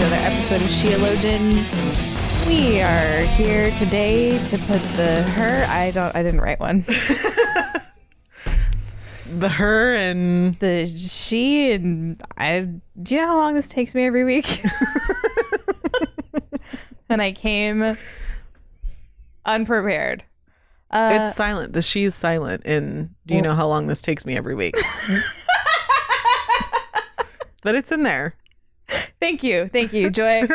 Another episode of Sheologians. We are here today to put the her. I don't. I didn't write one. the her and The she and I. Do you know how long this takes me every week? and I came unprepared. Uh, it's silent. The she's silent. And do you know how long this takes me every week? but it's in there. Thank you. Thank you, Joy.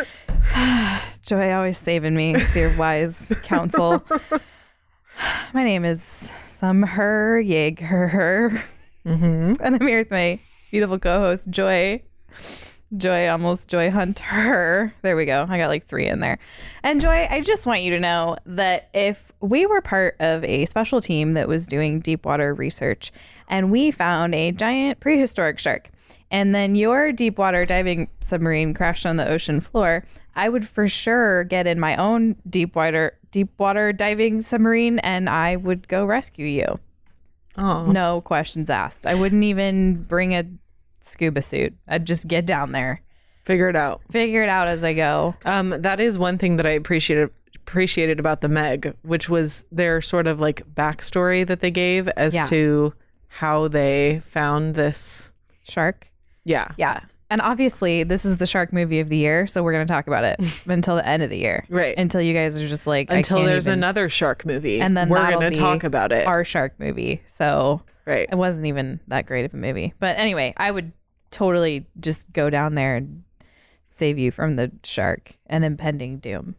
Joy always saving me with your wise counsel. My name is Some Her Yig Her Her. Mm-hmm. And I'm here with my beautiful co host, Joy. Joy, almost Joy Hunt Her. There we go. I got like three in there. And Joy, I just want you to know that if we were part of a special team that was doing deep water research and we found a giant prehistoric shark, and then your deep water diving submarine crashed on the ocean floor, I would for sure get in my own deep water deep water diving submarine and I would go rescue you. Oh, No questions asked. I wouldn't even bring a scuba suit. I'd just get down there. figure it out. Figure it out as I go. Um, that is one thing that I appreciated appreciated about the Meg, which was their sort of like backstory that they gave as Yeah. to how they found this. Shark. Yeah, Yeah. And obviously, this is the shark movie of the year, so we're going to talk about it until the end of the year. Right. Until you guys are just like, I until there's even- another shark movie, And then we're gonna talk about it. our shark movie. So right. it wasn't even that great of a movie. But anyway, I would totally just go down there and save you from the shark and impending doom.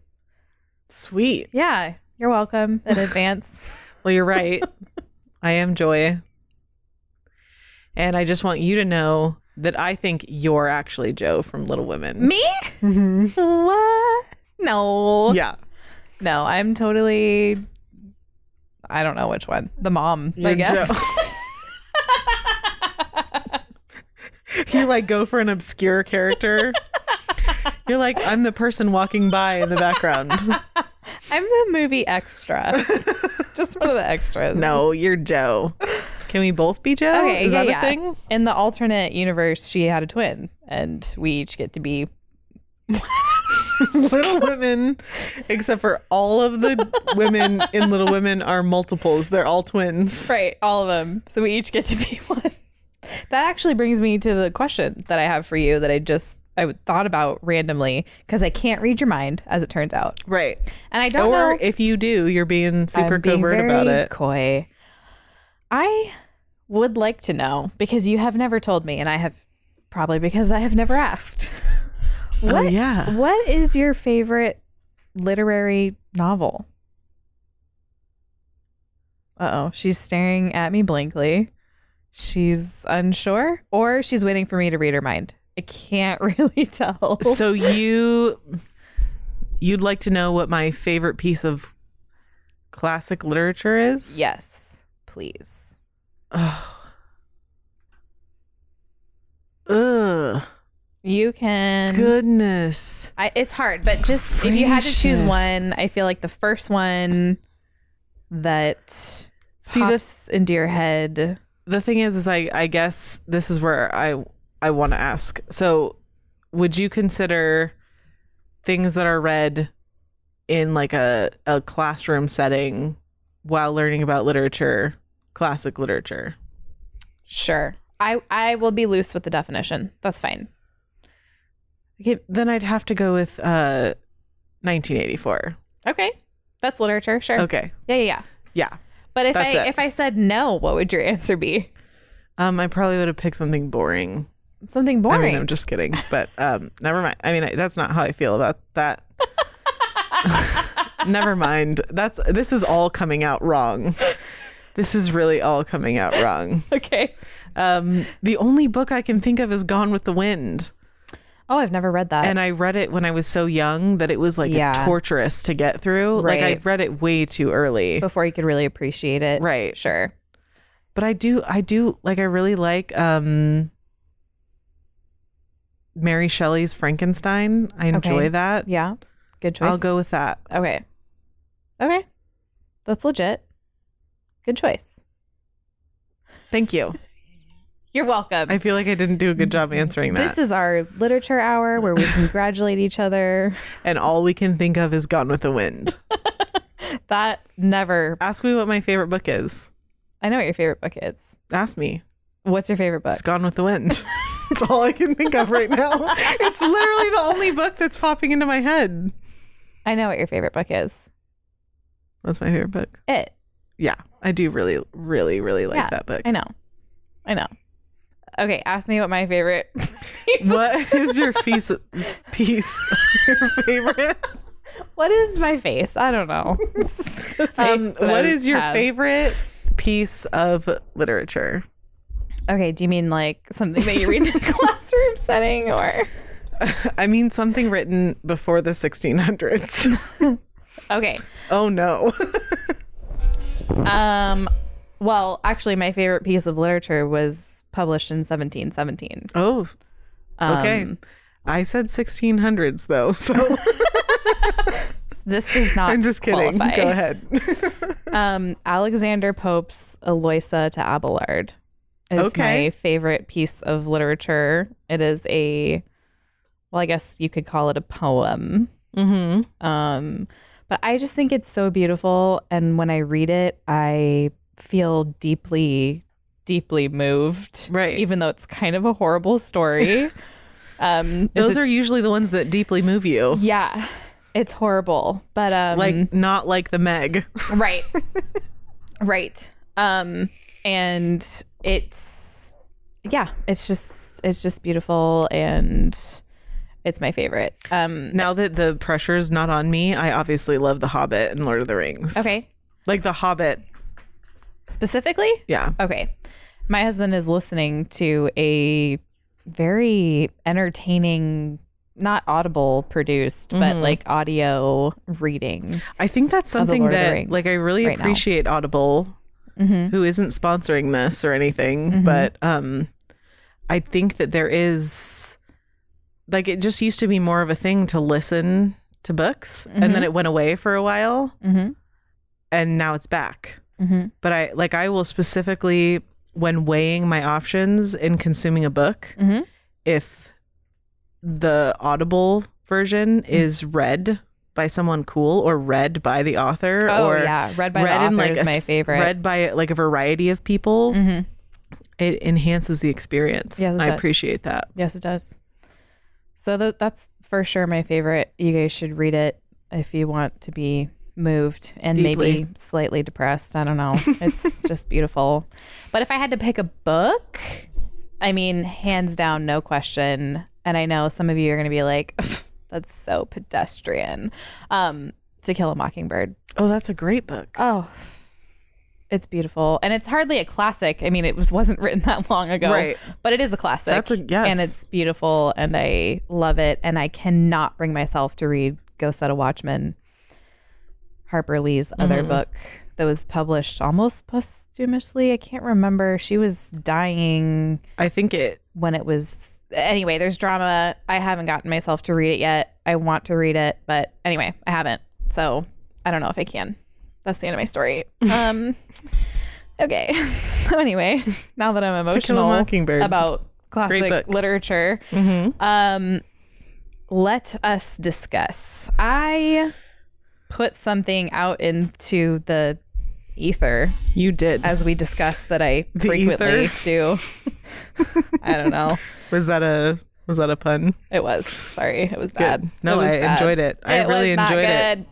Sweet. Yeah. You're welcome in advance. Well, you're right. I am Joy. And I just want you to know that I think you're actually Jo from Little Women. Me? Mm-hmm. What? No. Yeah. No, I'm totally. I don't know which one. The mom, I You're guess. Jo. you like go for an obscure character. You're like, I'm the person walking by in the background. I'm the movie extra. Just one of the extras. No, you're Jo. Can we both be Jo? Okay, Is yeah, that yeah. a thing? In the alternate universe, she had a twin, and we each get to be Little Women, except for all of the women in Little Women are multiples. They're all twins. right, all of them. So we each get to be one. That actually brings me to the question that I have for you that I just I thought about randomly because I can't read your mind, as it turns out, Right. and I don't or know if you do, you're being super I'm being covert very about it. Coy. I would like to know because you have never told me, and I have probably because I have never asked. What, Oh, yeah. What is your favorite literary novel? Uh oh, she's staring at me blankly. She's unsure, or she's waiting for me to read her mind. I can't really tell. So you you'd like to know what my favorite piece of classic literature is? yes, please. Ugh. You can. Goodness. I, it's hard, but just if you had to choose one, I feel like the first one that See, pops this into your head. the thing is is I I guess this is where I I want to ask. So, would you consider things that are read in like a a classroom setting while learning about literature, classic literature? Sure, I I will be loose with the definition. That's fine. Okay, then I'd have to go with uh 1984. Okay, that's literature. Sure. Okay. Yeah, yeah, yeah. Yeah. But if I it. if I said no, what would your answer be? Um I probably would have picked something boring. Something boring. I mean, I'm just kidding, but um never mind. I mean, I, that's not how I feel about that. never mind. That's this is all coming out wrong. This is really all coming out wrong. okay. Um the only book I can think of is Gone with the Wind. Oh, I've never read that. and I read it when I was so young that it was like Yeah. torturous to get through. Like I read it way too early. before you could really appreciate it. Right. Sure. But I do I do like I really like um Mary Shelley's Frankenstein. I enjoy Okay. that. Yeah. Good choice. I'll go with that. Okay. Okay. That's legit. Good choice. Thank you. You're welcome. I feel like I didn't do a good job answering that. This is our literature hour where we congratulate each other. and all we can think of is Gone with the Wind. That never. Ask me what my favorite book is. I know what your favorite book is. Ask me. What's your favorite book? It's Gone with the Wind. That's all I can think of right now. It's literally the only book that's popping into my head. I know what your favorite book is. What's my favorite book? It. Yeah, I do really, really, really like Yeah, that book. I know. I know. Okay, ask me what my favorite. What is your piece? piece? your favorite? what is my face? I don't know. Um, what is your favorite? favorite piece of literature? Okay, do you mean like something that you read in a classroom setting or? I mean, something written before the 1600s. Okay. oh no. Um well, actually my favorite piece of literature was published in 1717. oh, okay. Um, I said 1600s though, so This does not I'm just kidding. qualify. Go ahead. Um Alexander Pope's Eloisa to Abelard is Okay. my favorite piece of literature. It is a well, I guess you could call it a poem. mm-hmm. Um, but I just think it's so beautiful. And when I read it, I feel deeply, deeply moved. Right. Even though it's kind of a horrible story. um, Those it's a- are usually the ones that deeply move you. yeah, it's horrible. But um, Like not like the Meg. right, right. Um, and it's yeah, it's just it's just beautiful and it's my favorite. Um, Now that the pressure is not on me, I obviously love The Hobbit and Lord of the Rings. okay, Like The Hobbit. specifically. Yeah. Okay. My husband is listening to a very entertaining, not audible produced, but Mhm. like audio reading. I think that's something Lord of the that like I really right now. appreciate Audible Mm-hmm. who isn't sponsoring this or anything, Mhm. but um I think that there is like it just used to be more of a thing to listen to books and then Mhm. it went away for a while Mm-hmm. and now it's back. Mm-hmm. But I like I will specifically when weighing my options in consuming a book, Mm-hmm. if the Audible version Mm. is read by someone cool or read by the author Oh or yeah, read by read the author like is a my favorite. read by like a variety of people Mm-hmm. it enhances the experience Yes, i does. appreciate that Yes, it does. So th- that's for sure my favorite. You guys should read it if you want to be moved and maybe slightly depressed. I don't know. It's just beautiful. But if I had to pick a book, I mean, hands down, no question. And I know some of you are going to be like, "That's so pedestrian." Um, "To Kill a Mockingbird." oh that's a great book Oh, it's beautiful, and it's hardly a classic. I mean, it was wasn't written that long ago, Right. But it is a classic. That's a- yes. and it's beautiful, and I love it. And I cannot bring myself to read "Go Set a Watchman," Harper Lee's other Mhm. book that was published almost posthumously. I can't remember. She was dying i think it when it was. Anyway, there's drama. I haven't gotten myself to read it yet. I want to read it, but anyway, I haven't. So I don't know if I can. That's the end of my story. Um, okay. So anyway, now that I'm To Kill a emotional about classic literature, Mhm. um, let us discuss. I put something out into the ether you did as we discussed that I The frequently ether? do. I don't know. was that a was that a pun It was. Sorry, it was Good. bad. no It was i bad. enjoyed it i it really was not enjoyed it good.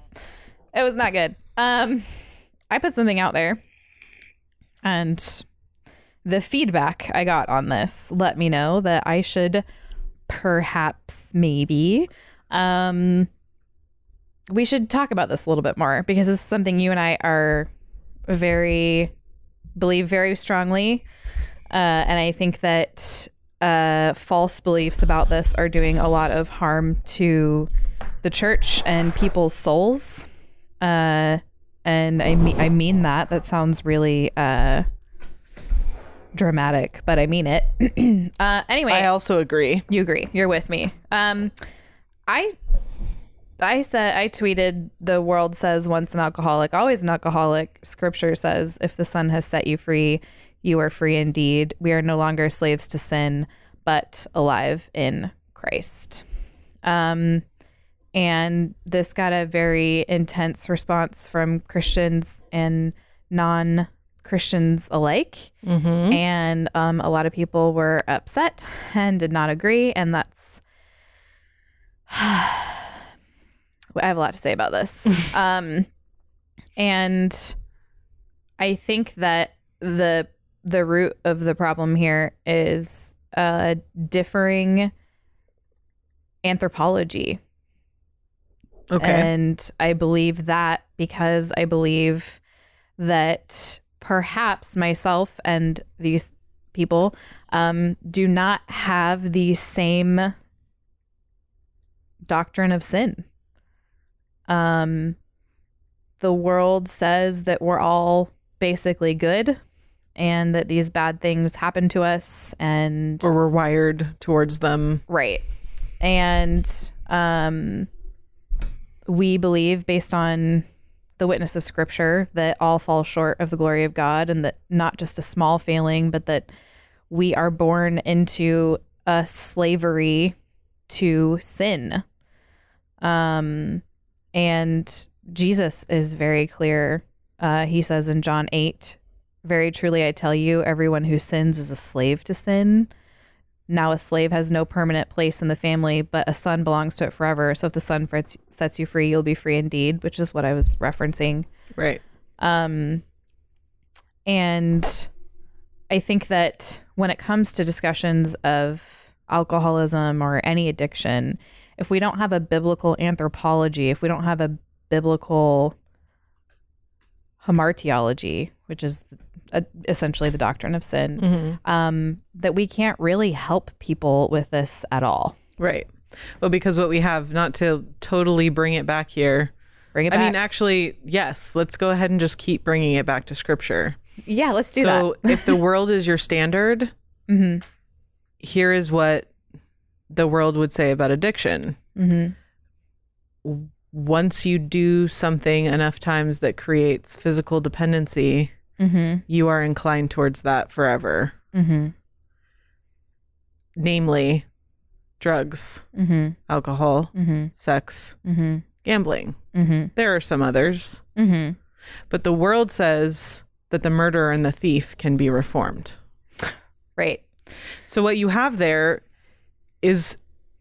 It was not good. Um, I put something out there, and the feedback I got on this let me know that I should perhaps maybe um we should talk about this a little bit more because this is something you and I are very believe very strongly uh, and I think that uh, false beliefs about this are doing a lot of harm to the church and people's souls. Uh, and I mean, I mean that. That sounds really uh, dramatic, but I mean it. uh, anyway, I also agree. you agree. You're with me. Um, I I said I tweeted the world says once an alcoholic, always an alcoholic. Scripture says if the Son has set you free, you are free indeed. We are no longer slaves to sin, but alive in Christ. Um, and this got a very intense response from Christians and non Christians alike. Mm-hmm. And um, a lot of people were upset and did not agree. And that's. I have a lot to say about this. um, and I think that the the root of the problem here is uh, differing anthropology. Okay. And I believe that because I believe that perhaps myself and these people um, do not have the same doctrine of sin. Um, the world says that we're all basically good and that these bad things happen to us and or we're wired towards them. Right. And um, we believe, based on the witness of Scripture, that all fall short of the glory of God and that not just a small failing, but that we are born into a slavery to sin. Um, and Jesus is very clear. Uh, he says in John 8, Very truly I tell you, everyone who sins is a slave to sin. Now a slave has no permanent place in the family, but a son belongs to it forever. So if the son sets you free, you'll be free indeed, which is what I was referencing. Right. Um, and I think that when it comes to discussions of alcoholism or any addiction, if we don't have a biblical anthropology, if we don't have a biblical hamartiology, which is essentially the doctrine of sin, Mm-hmm. um, that we can't really help people with this at all. Right. Well, because what we have, not to totally bring it back here. Bring it I mean, actually, yes. Let's go ahead and just keep bringing it back to scripture. yeah, let's do so, if the world is your standard, that. hmm here is what the world would say about addiction. hmm Once you do something enough times that creates physical dependency, hmm you are inclined towards that forever. hmm Namely, drugs, hmm alcohol, hmm sex, hmm gambling. hmm There are some others, but the world says that the murderer and the thief can be reformed. Right. So what you have there is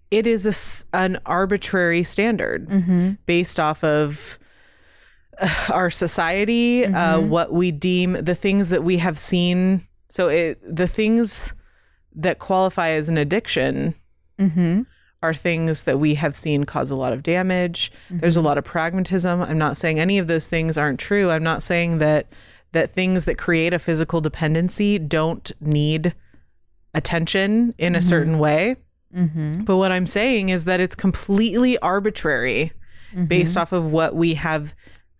it is a an arbitrary standard based off of our society, uh, what we deem the things that we have seen. So it, the things that qualify as an addiction hmm are things that we have seen cause a lot of damage. There's a lot of pragmatism. I'm not saying any of those things aren't true. I'm not saying that that things that create a physical dependency don't need attention in a certain way. hmm But what I'm saying is that it's completely arbitrary based off of what we have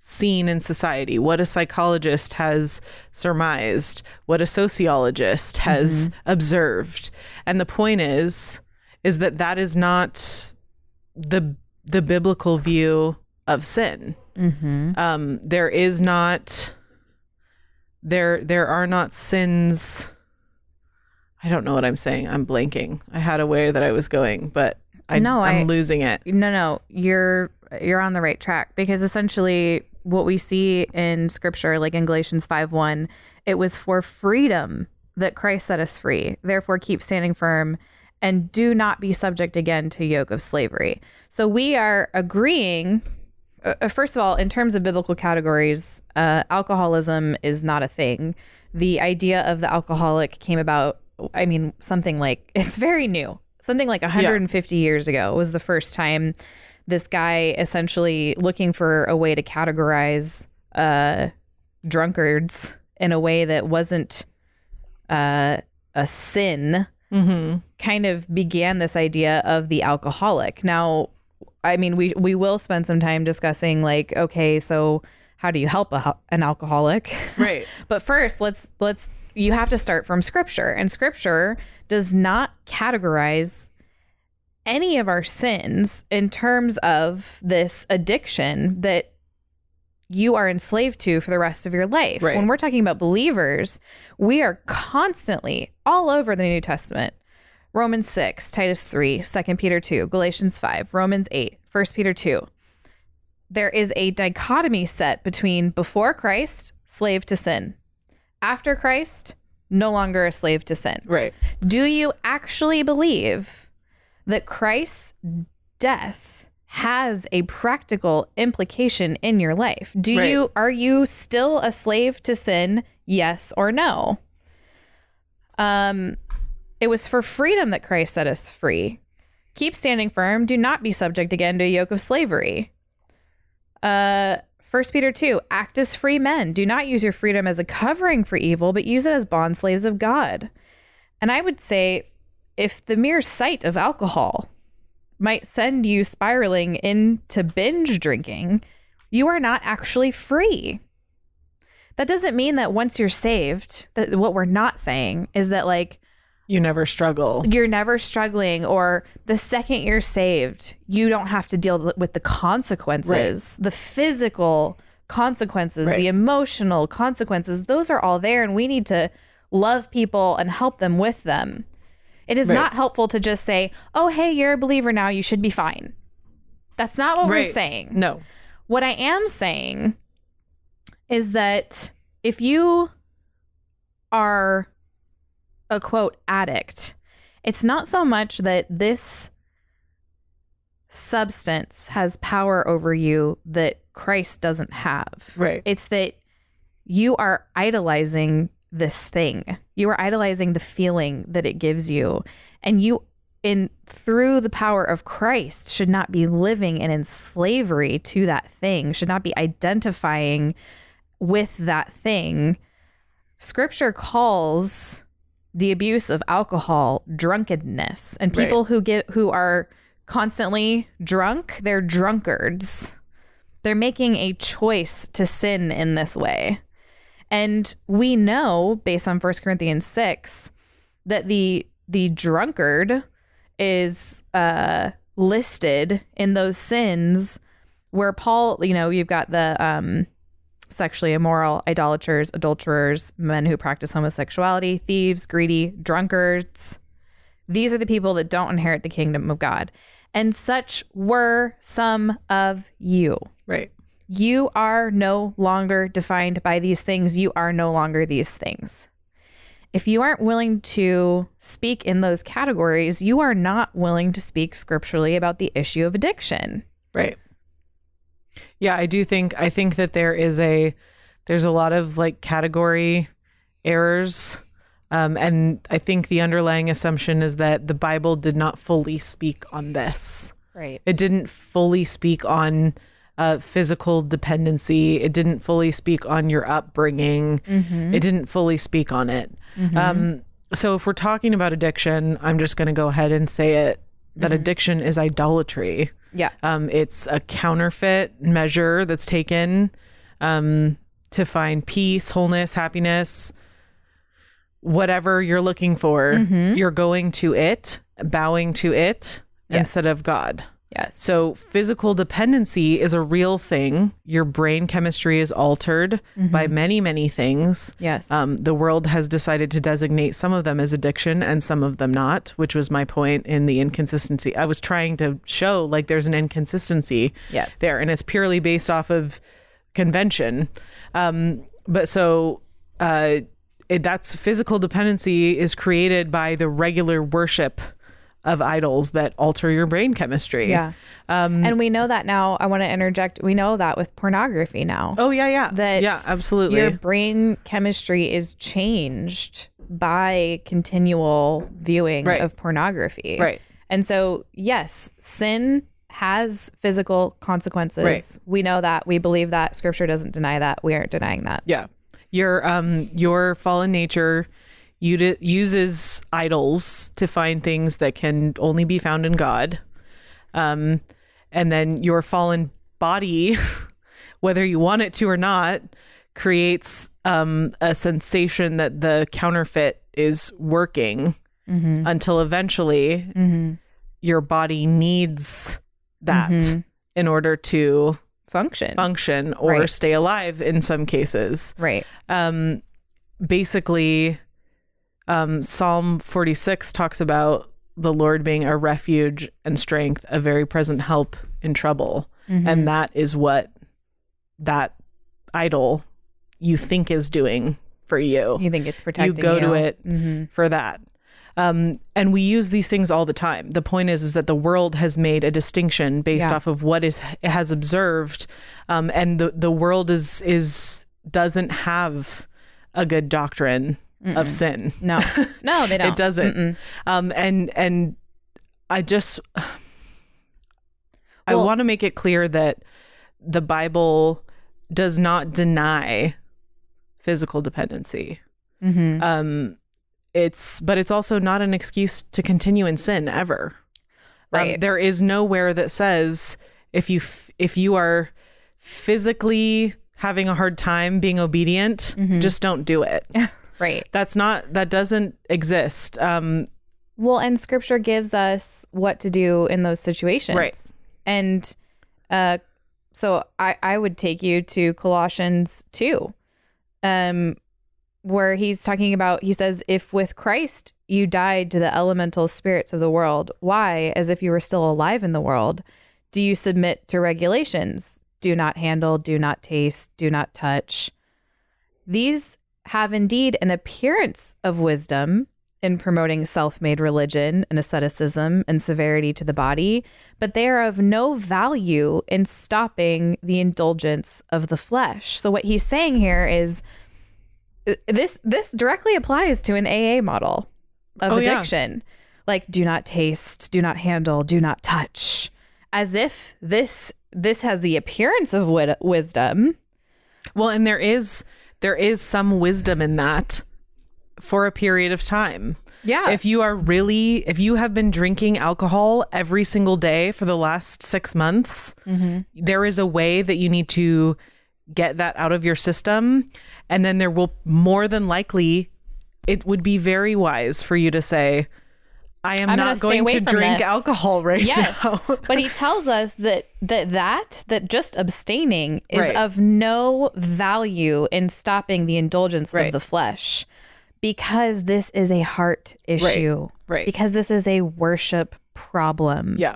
seen in society, what a psychologist has surmised, what a sociologist has observed. And the point is is that that is not the the biblical view of sin. hmm Um there is not there there are not sins I don't know what I'm saying. I'm blanking. I had a way that I was going, but I, No, I'm I- losing it. No, no, you're you're on the right track because essentially what we see in scripture, like in Galatians five one, it was for freedom that Christ set us free. Therefore, keep standing firm and do not be subject again to yoke of slavery. So we are agreeing. Uh, uh, first of all, in terms of biblical categories, uh, alcoholism is not a thing. The idea of the alcoholic came about. I mean, something like it's very new. Something like 150 years ago was the first time this guy essentially looking for a way to categorize uh, drunkards in a way that wasn't uh, a sin kind of began this idea of the alcoholic. Now, I mean, we we will spend some time discussing like, okay, so how do you help a, an alcoholic? Right. but first, let's let's you have to start from scripture, and scripture does not categorize any of our sins in terms of this addiction that you are enslaved to for the rest of your life. Right. When we're talking about believers, we are constantly all over the New Testament. Romans 6, Titus 3, 2 Peter 2, Galatians 5, Romans 8, 1 Peter 2. There is a dichotomy set between before Christ, slave to sin. After Christ, no longer a slave to sin. Right. Do you actually believe that Christ's death has a practical implication in your life? Do Right. you are you still a slave to sin? Yes or no? Um it was for freedom that Christ set us free. Keep standing firm, do not be subject again to a yoke of slavery. Uh 1 Peter 2, act as free men. Do not use your freedom as a covering for evil, but use it as bond slaves of God. And I would say if the mere sight of alcohol might send you spiraling into binge drinking, you are not actually free. That doesn't mean that once you're saved, that what we're not saying is that like You never struggle. you're never struggling or the second you're saved, you don't have to deal with the consequences, the physical consequences, Right. the emotional consequences. Those are all there and we need to love people and help them with them. It is Right. not helpful to just say, "Oh, hey, you're a believer now, you should be fine." That's not what we're saying. No. What I am saying is that if you are a quote addict, it's not so much that this substance has power over you that Christ doesn't have. Right. It's that you are idolizing this thing. You are idolizing the feeling that it gives you. And you in through the power of Christ should not be living in, in slavery to that thing, should not be identifying with that thing. Scripture calls the abuse of alcohol drunkenness. And Right. people who get who are constantly drunk, they're drunkards. They're making a choice to sin in this way. And we know based on 1 Corinthians 6 that the the drunkard is uh listed in those sins where Paul, you know, you've got the um sexually immoral, idolaters, adulterers, men who practice homosexuality, thieves, greedy, drunkards. These are the people that don't inherit the kingdom of God. And such were some of you. Right. You are no longer defined by these things. You are no longer these things. If you aren't willing to speak in those categories, you are not willing to speak scripturally about the issue of addiction. Right. Yeah, I do think I think that there is a there's a lot of like category errors. Um, and I think the underlying assumption is that the Bible did not fully speak on this. Right. It didn't fully speak on uh, physical dependency. It didn't fully speak on your upbringing. It didn't fully speak on it. Um, so if we're talking about addiction, I'm just going to go ahead and say it that addiction is idolatry. Yeah. Um, it's a counterfeit measure that's taken um, to find peace, wholeness, happiness, whatever you're looking for. You're going to it, bowing to it Yes. instead of God. Yes. So physical dependency is a real thing. Your brain chemistry is altered by many, many things. yes. Um, the world has decided to designate some of them as addiction and some of them not, which was my point in the inconsistency. I was trying to show like there's an inconsistency Yes. there, and it's purely based off of convention. Um, but so uh, it, that's physical dependency is created by the regular worship of idols that alter your brain chemistry. yeah. Um, and we know that now. I want to interject. We know that with pornography now. oh yeah, yeah, that yeah, absolutely. Your brain chemistry is changed by continual viewing Right. of pornography. Right. And so, yes, sin has physical consequences. Right. We know that. We believe that. Scripture doesn't deny that. We aren't denying that. Yeah. Your um your fallen nature, uses idols to find things that can only be found in God. Um, and then your fallen body, whether you want it to or not, creates um, a sensation that the counterfeit is working Mm-hmm. until eventually Mm-hmm. your body needs that Mhm. in order to Function. function or Right. stay alive in some cases. right. Um, basically, um, Psalm 46 talks about the Lord being a refuge and strength, a very present help in trouble. Mm-hmm. And that is what that idol you think is doing for you. You think it's protecting you. You go to it Mhm. for that. Um, and we use these things all the time. The point is, is that the world has made a distinction based Yeah. off of what is it has observed, um, and the the world is is doesn't have a good doctrine of sin. No. No, they don't. It doesn't. Um, and and I just I want to make it clear that the Bible does not deny physical dependency. Mhm. Um, it's but it's also not an excuse to continue in sin ever. Um, Right. there is nowhere that says if you f- if you are physically having a hard time being obedient, Mm-hmm. just don't do it. Right. That's not that doesn't exist. Um, Well, and scripture gives us what to do in those situations. Right. And uh so I I would take you to Colossians 2. Um where he's talking about he says if with Christ you died to the elemental spirits of the world, why as if you were still alive in the world do you submit to regulations? Do not handle, do not taste, do not touch. These have indeed an appearance of wisdom in promoting self made religion and asceticism and severity to the body, but they are of no value in stopping the indulgence of the flesh. So, what he's saying here is uh, this this directly applies to an AA model of Oh, yeah. addiction. Like, do not taste, do not handle, do not touch, as if this this has the appearance of wit- wisdom. well, and there is there is some wisdom in that for a period of time. Yeah. If you are really if you have been drinking alcohol every single day for the last 6 months, mm-hmm. there is a way that you need to get that out of your system and then there will more than likely it would be very wise for you to say I am I'm not going to drink this." alcohol right Yes, now. but he tells us that that that that just abstaining is Right. of no value in stopping the indulgence Right. of the flesh because this is a heart issue. Right. Because this is a worship problem. yeah.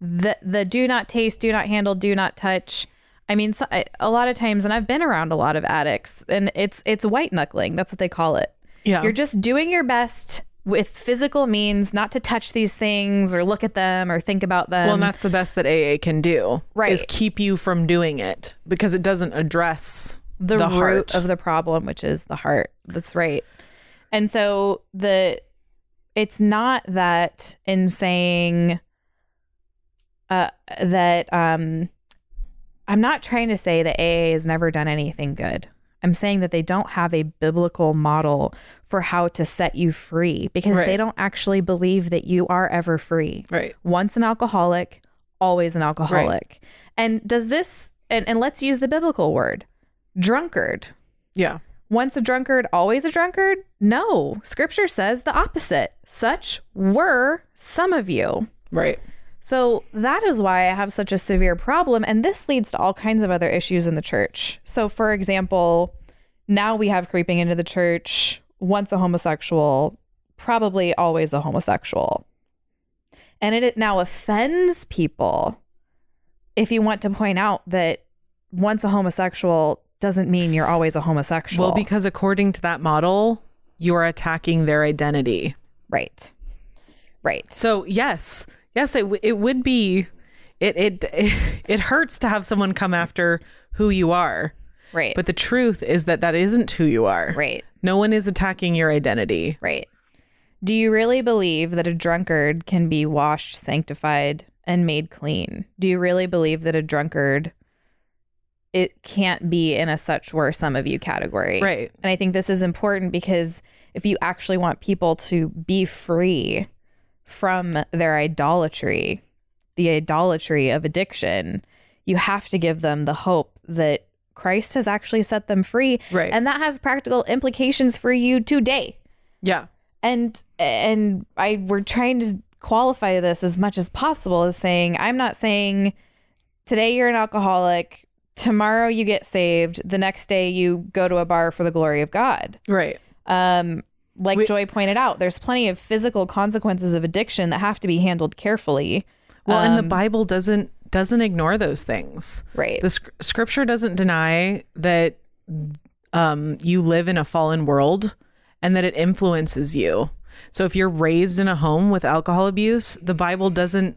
The the do not taste, do not handle, do not touch. I mean, so, a lot of times, and I've been around a lot of addicts, and it's it's white knuckling. That's what they call it. Yeah. You're just doing your best with physical means not to touch these things or look at them or think about them. Well, and that's the best that AA can do. Right. Is keep you from doing it because it doesn't address the, the root heart. of the problem, which is the heart. That's right. And so the it's not that in saying uh that um I'm not trying to say that AA has never done anything good. I'm saying that they don't have a biblical model for how to set you free because Right. they don't actually believe that you are ever free. Right. Once an alcoholic, always an alcoholic. And does this and, and let's use the biblical word drunkard. Yeah. Once a drunkard, always a drunkard? No. Scripture says the opposite. Such were some of you. Right. So that is why I have such a severe problem. And this leads to all kinds of other issues in the church. So, for example, now we have creeping into the church once a homosexual, probably always a homosexual. And it now offends people if you want to point out that once a homosexual doesn't mean you're always a homosexual. Well, because according to that model, you are attacking their identity. right. Right. So yes, yes, it w- it would be, it it it hurts to have someone come after who you are, Right. but the truth is that that isn't who you are. right. No one is attacking your identity. Right. Do you really believe that a drunkard can be washed, sanctified, and made clean? Do you really believe that a drunkard it can't be in a such were some of you category. Right. And I think this is important because if you actually want people to be free from their idolatry, the idolatry of addiction, you have to give them the hope that Christ has actually set them free. Right. And that has practical implications for you today. Yeah. And and I we're trying to qualify this as much as possible as saying I'm not saying today you're an alcoholic, tomorrow you get saved, the next day you go to a bar for the glory of God. Right. Um, like We- Joy pointed out, there's plenty of physical consequences of addiction that have to be handled carefully. Well, and the Um, Bible doesn't doesn't ignore those things. Right. The sc- scripture doesn't deny that um, you live in a fallen world and that it influences you. So if you're raised in a home with alcohol abuse, the Bible doesn't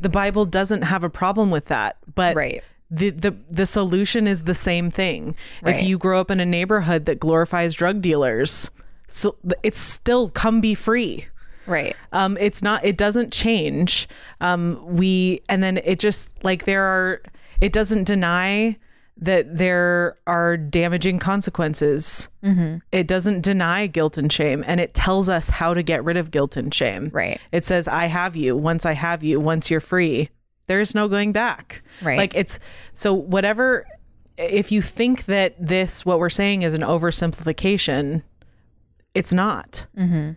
the Bible doesn't have a problem with that. But Right. the, the the solution is the same thing. Right. If you grow up in a neighborhood that glorifies drug dealers, so it's still come be free Right. um it's not it doesn't change um we and then it just like there are it doesn't deny that there are damaging consequences Mm-hmm. it doesn't deny guilt and shame and it tells us how to get rid of guilt and shame Right. it says i have you once i have you once you're free there's no going back Right. like it's so whatever if you think that this what we're saying is an oversimplification it's not Mm-hmm.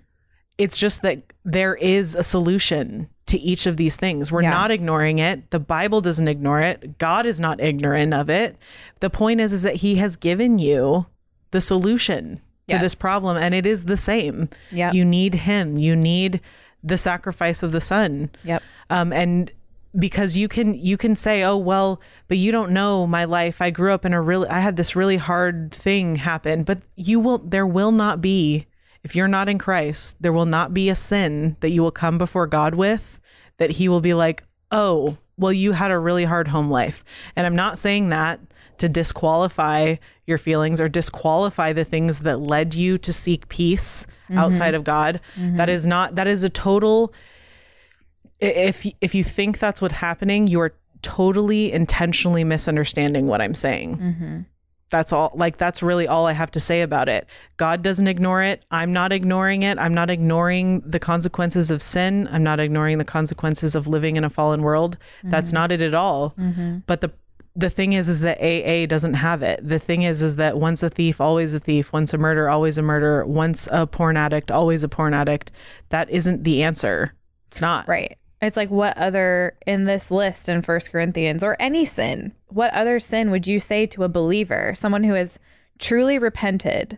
It's just that there is a solution to each of these things. We're Yeah. not ignoring it. The Bible doesn't ignore it. God is not ignorant of it. The point is is that he has given you the solution to this problem and it is the same. Yep. You need him. You need the sacrifice of the son. Yep. Um and because you can you can say, "Oh, well, but you don't know my life. I grew up in a really I had this really hard thing happen." But you will there will not be if you're not in Christ, there will not be a sin that you will come before God with that he will be like, "Oh, well you had a really hard home life." And I'm not saying that to disqualify your feelings or disqualify the things that led you to seek peace mm-hmm. outside of God. Mm-hmm. That is not that is a total if if you think that's what's happening, you are totally intentionally misunderstanding what I'm saying. Mm-hmm. That's all. Like that's really all I have to say about it. God doesn't ignore it. I'm not ignoring it. I'm not ignoring the consequences of sin. I'm not ignoring the consequences of living in a fallen world. That's mm-hmm. not it at all. Mm-hmm. But the the thing is, is that AA doesn't have it. The thing is, is that once a thief, always a thief. Once a murderer, always a murderer. Once a porn addict, always a porn addict. That isn't the answer. It's not. Right. It's like what other in this list in First Corinthians or any sin, what other sin would you say to a believer, someone who has truly repented?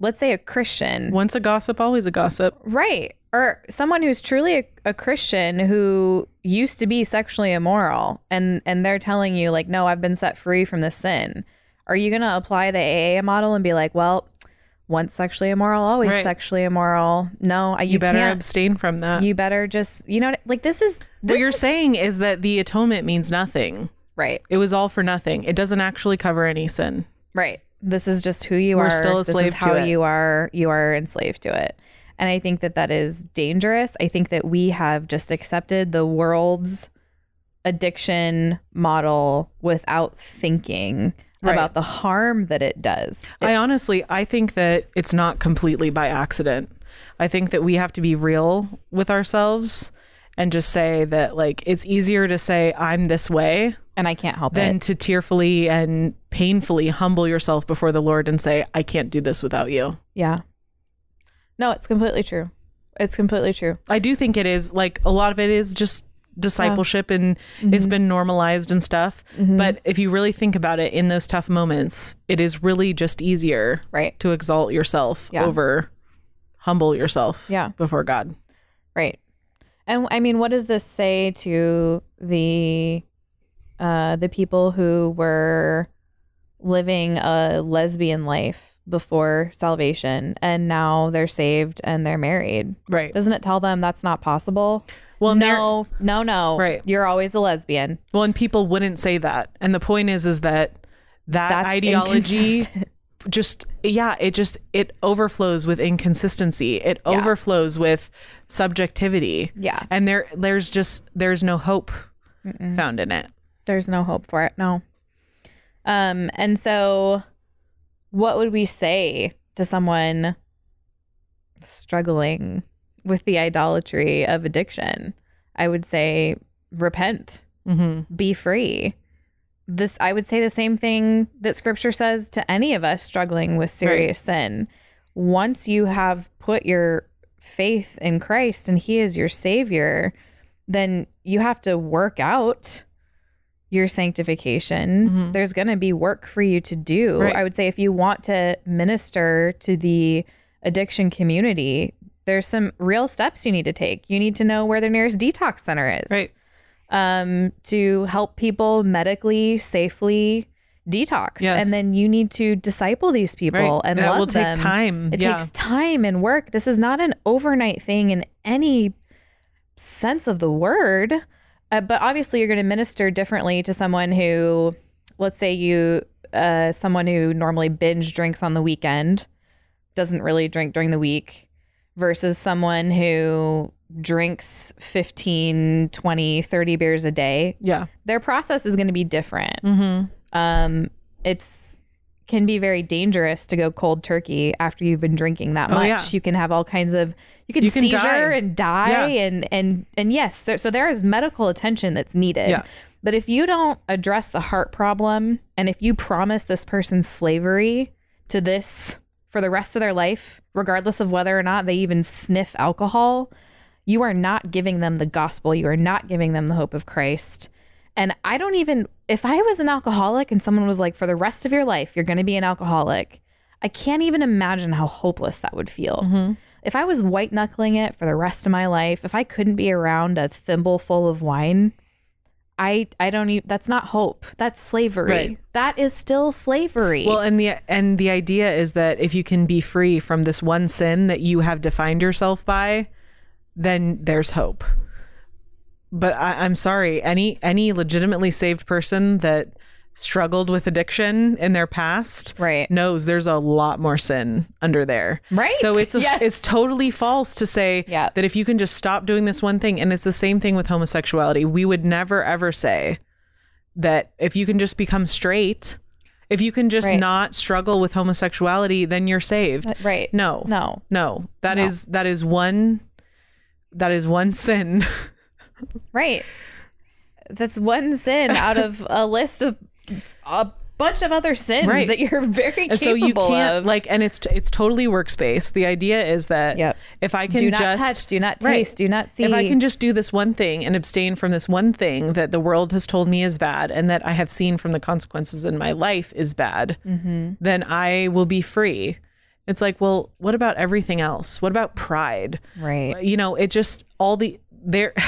Let's say a Christian. Once a gossip, always a gossip. Right. Or someone who's truly a, a Christian who used to be sexually immoral and and they're telling you like, "No, I've been set free from this sin." Are you going to apply the AA model and be like, "Well, once sexually immoral, always Right. sexually immoral." No, you, You, better abstain from that. You better just, you know, like this is what you're is- saying is that the atonement means nothing. right. It was all for nothing. It doesn't actually cover any sin. Right. This is just who you We're are. still this enslaved is to how it. you are. You are enslaved to it. And I think that that is dangerous. I think that we have just accepted the world's addiction model without thinking Right. about the harm that it does. I honestly, I think that it's not completely by accident. I think that we have to be real with ourselves and just say that like it's easier to say I'm this way And I can't help than it. to tearfully and painfully humble yourself before the Lord and say I can't do this without you. Yeah. No, it's completely true. It's completely true. I do think it is like a lot of it is just discipleship and it's been normalized and stuff. But if you really think about it in those tough moments, it is really just easier Right. to exalt yourself Yeah. over humble yourself Yeah. before God. Right. And I mean, what does this say to the uh the people who were living a lesbian life before salvation and now they're saved and they're married? Right. Doesn't it tell them that's not possible? Well, no, no, no. Right. You're always a lesbian. Well, and people wouldn't say that. And the point is is that that That's ideology just yeah, it just it overflows with inconsistency. It Yeah. overflows with subjectivity. Yeah. And there there's just there's no hope found in it. There's no hope for it. No. Um, and so, what would we say to someone struggling with the idolatry of addiction? I would say, repent, Mm-hmm. be free. This, I would say the same thing that scripture says to any of us struggling with serious sin. Once you have put your faith in Christ and He is your Savior, then you have to work out your sanctification. Mhm. There's going to be work for you to do. Right. I would say if you want to minister to the addiction community, there's some real steps you need to take. You need to know where the nearest detox center is. Right. Um, to help people medically safely detox. Yes. And then you need to disciple these people Right. and that love will take time. It yeah. takes time and work. This is not an overnight thing in any sense of the word. Uh, but obviously, you're going to minister differently to someone who, let's say, you, uh, someone who normally binge drinks on the weekend, doesn't really drink during the week, versus someone who drinks 15, 20, 30 beers a day. yeah. Their process is going to be different Mm-hmm. um, it's can be very dangerous to go cold turkey after you've been drinking that Oh, much. yeah. You can have all kinds of you can, You can seizure die. and die Yeah. and and and yes, there, so there is medical attention that's needed. Yeah. But if you don't address the heart problem and if you promise this person slavery to this for the rest of their life, regardless of whether or not they even sniff alcohol, you are not giving them the gospel. You are not giving them the hope of Christ. And I don't even, if I was an alcoholic and someone was like, for the rest of your life, you're going to be an alcoholic, I can't even imagine how hopeless that would feel. Mm-hmm. If I was white knuckling it for the rest of my life, if I couldn't be around a thimble full of wine, I I don't even that's not hope. That's slavery. Right. That is still slavery. Well, and the and the idea is that if you can be free from this one sin that you have defined yourself by, then there's hope. But I, I'm sorry, any any legitimately saved person that struggled with addiction in their past Right. knows there's a lot more sin under there. Right. So it's a, Yes. it's totally false to say Yeah. that if you can just stop doing this one thing, and it's the same thing with homosexuality. We would never ever say that if you can just become straight, if you can just Right. not struggle with homosexuality, then you're saved. Uh, right. No, No. no, that No. is that is one that is one sin. Right. That's one sin out of a list of a bunch of other sins Right. that you're very And so you capable can't of. like, and it's it's totally works-based. The idea is that Yep. if I can do not just touch, do not Right. taste, do not see. if I can just do this one thing and abstain from this one thing that the world has told me is bad and that I have seen from the consequences in my life is bad, Mm-hmm. then I will be free. It's like, well, what about everything else? What about pride? right. You know, it just all the there.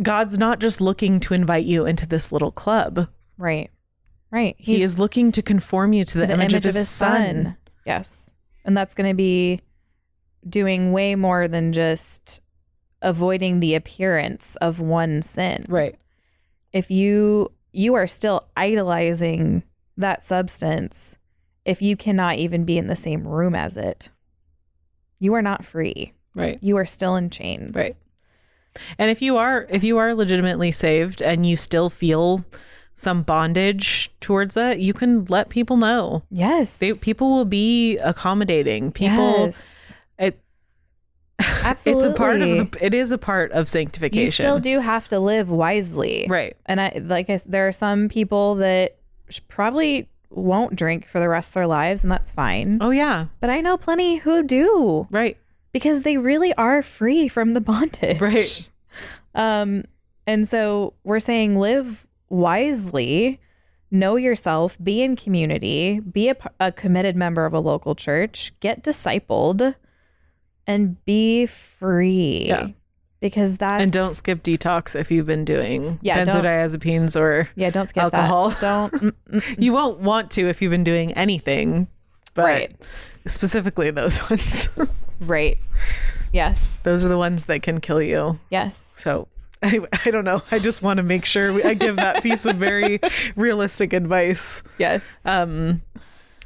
God's not just looking to invite you into this little club. Right. Right. he is looking to conform you to the, the image, of his, son. Yes. And that's going to be doing way more than just avoiding the appearance of one sin. Right. If you you are still idolizing that substance if you cannot even be in the same room as it. You are not free. Right. You are still in chains. Right. And if you are if you are legitimately saved and you still feel some bondage towards that, you can let people know. Yes. They, people will be accommodating. People Yes. it Absolutely. it's a part of the it is a part of sanctification. You still do have to live wisely. Right. And I like I there are some people that probably won't drink for the rest of their lives and that's fine. Oh yeah. But I know plenty who do Right. Because they really are free from the bondage. Right. Um and so we're saying live wisely, know yourself, be in community, be a committed member of a local church, get discipled and be free. Yeah. Because that And don't skip detox if you've been doing Yeah, benzodiazepines or Yeah, don't skip alcohol. that. Don't you won't want to if you've been doing anything. But Right. specifically those ones. Right. Yes. those are the ones that can kill you. Yes. So anyway, I don't know. I just want to make sure we, I give that piece of very realistic advice. Yes. Um,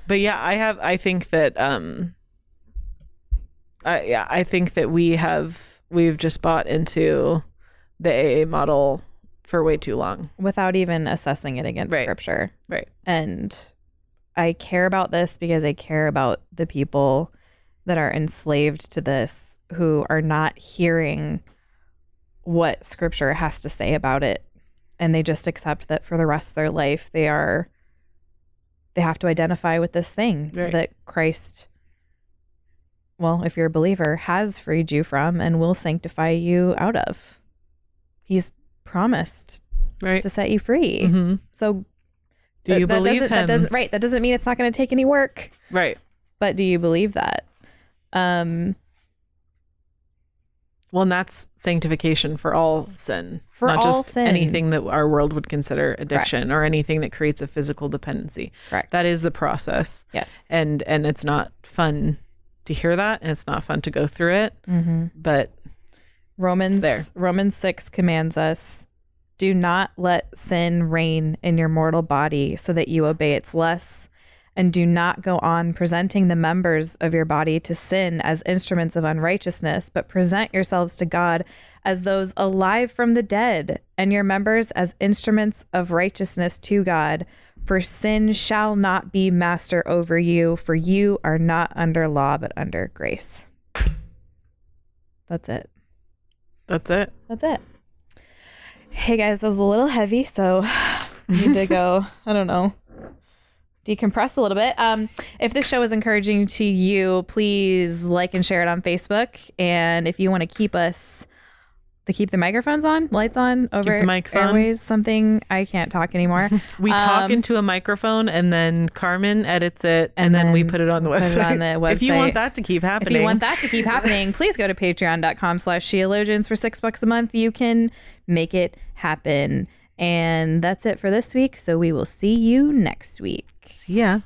but yeah, I have. I think that. Um, I yeah, I think that we have we've just bought into the AA model for way too long. without even assessing it against Right. scripture. Right. And I care about this because I care about the people that are enslaved to this who are not hearing what scripture has to say about it. And they just accept that for the rest of their life, they are, they have to identify with this thing Right. that Christ, well, if you're a believer, has freed you from and will sanctify you out of. He's promised Right. to set you free. hmm So Do that- you believe him? That doesn't right. That doesn't mean it's not going to take any work. right. But do you believe that? Um, Well, and that's sanctification for all sin, For not all just sin. anything that our world would consider addiction or anything that creates a physical dependency. Correct. That is the process, yes. and and it's not fun to hear that, and it's not fun to go through it. Mm-hmm. But Romans there. Romans six commands us: Do not let sin reign in your mortal body, so that you obey its lusts, and do not go on presenting the members of your body to sin as instruments of unrighteousness, but present yourselves to God as those alive from the dead, and your members as instruments of righteousness to God. For sin shall not be master over you, for you are not under law, but under grace. That's it. that's it. That's it. Hey guys, that was a little heavy, so I need to go, I don't know, decompress a little bit. Um, if this show is encouraging to you, please like and share it on Facebook. And if you want to keep us to keep the microphones on, lights on, over the mics on. something I can't talk anymore. We talk Um, into a microphone, and then Carmen edits it, and, And then, we put it on the put website. it on the If you want that to keep happening, If you want that to keep happening, please go to patreon.com slash theologians for six bucks a month. You can make it happen. And that's it for this week. So we will see you next week. yeah.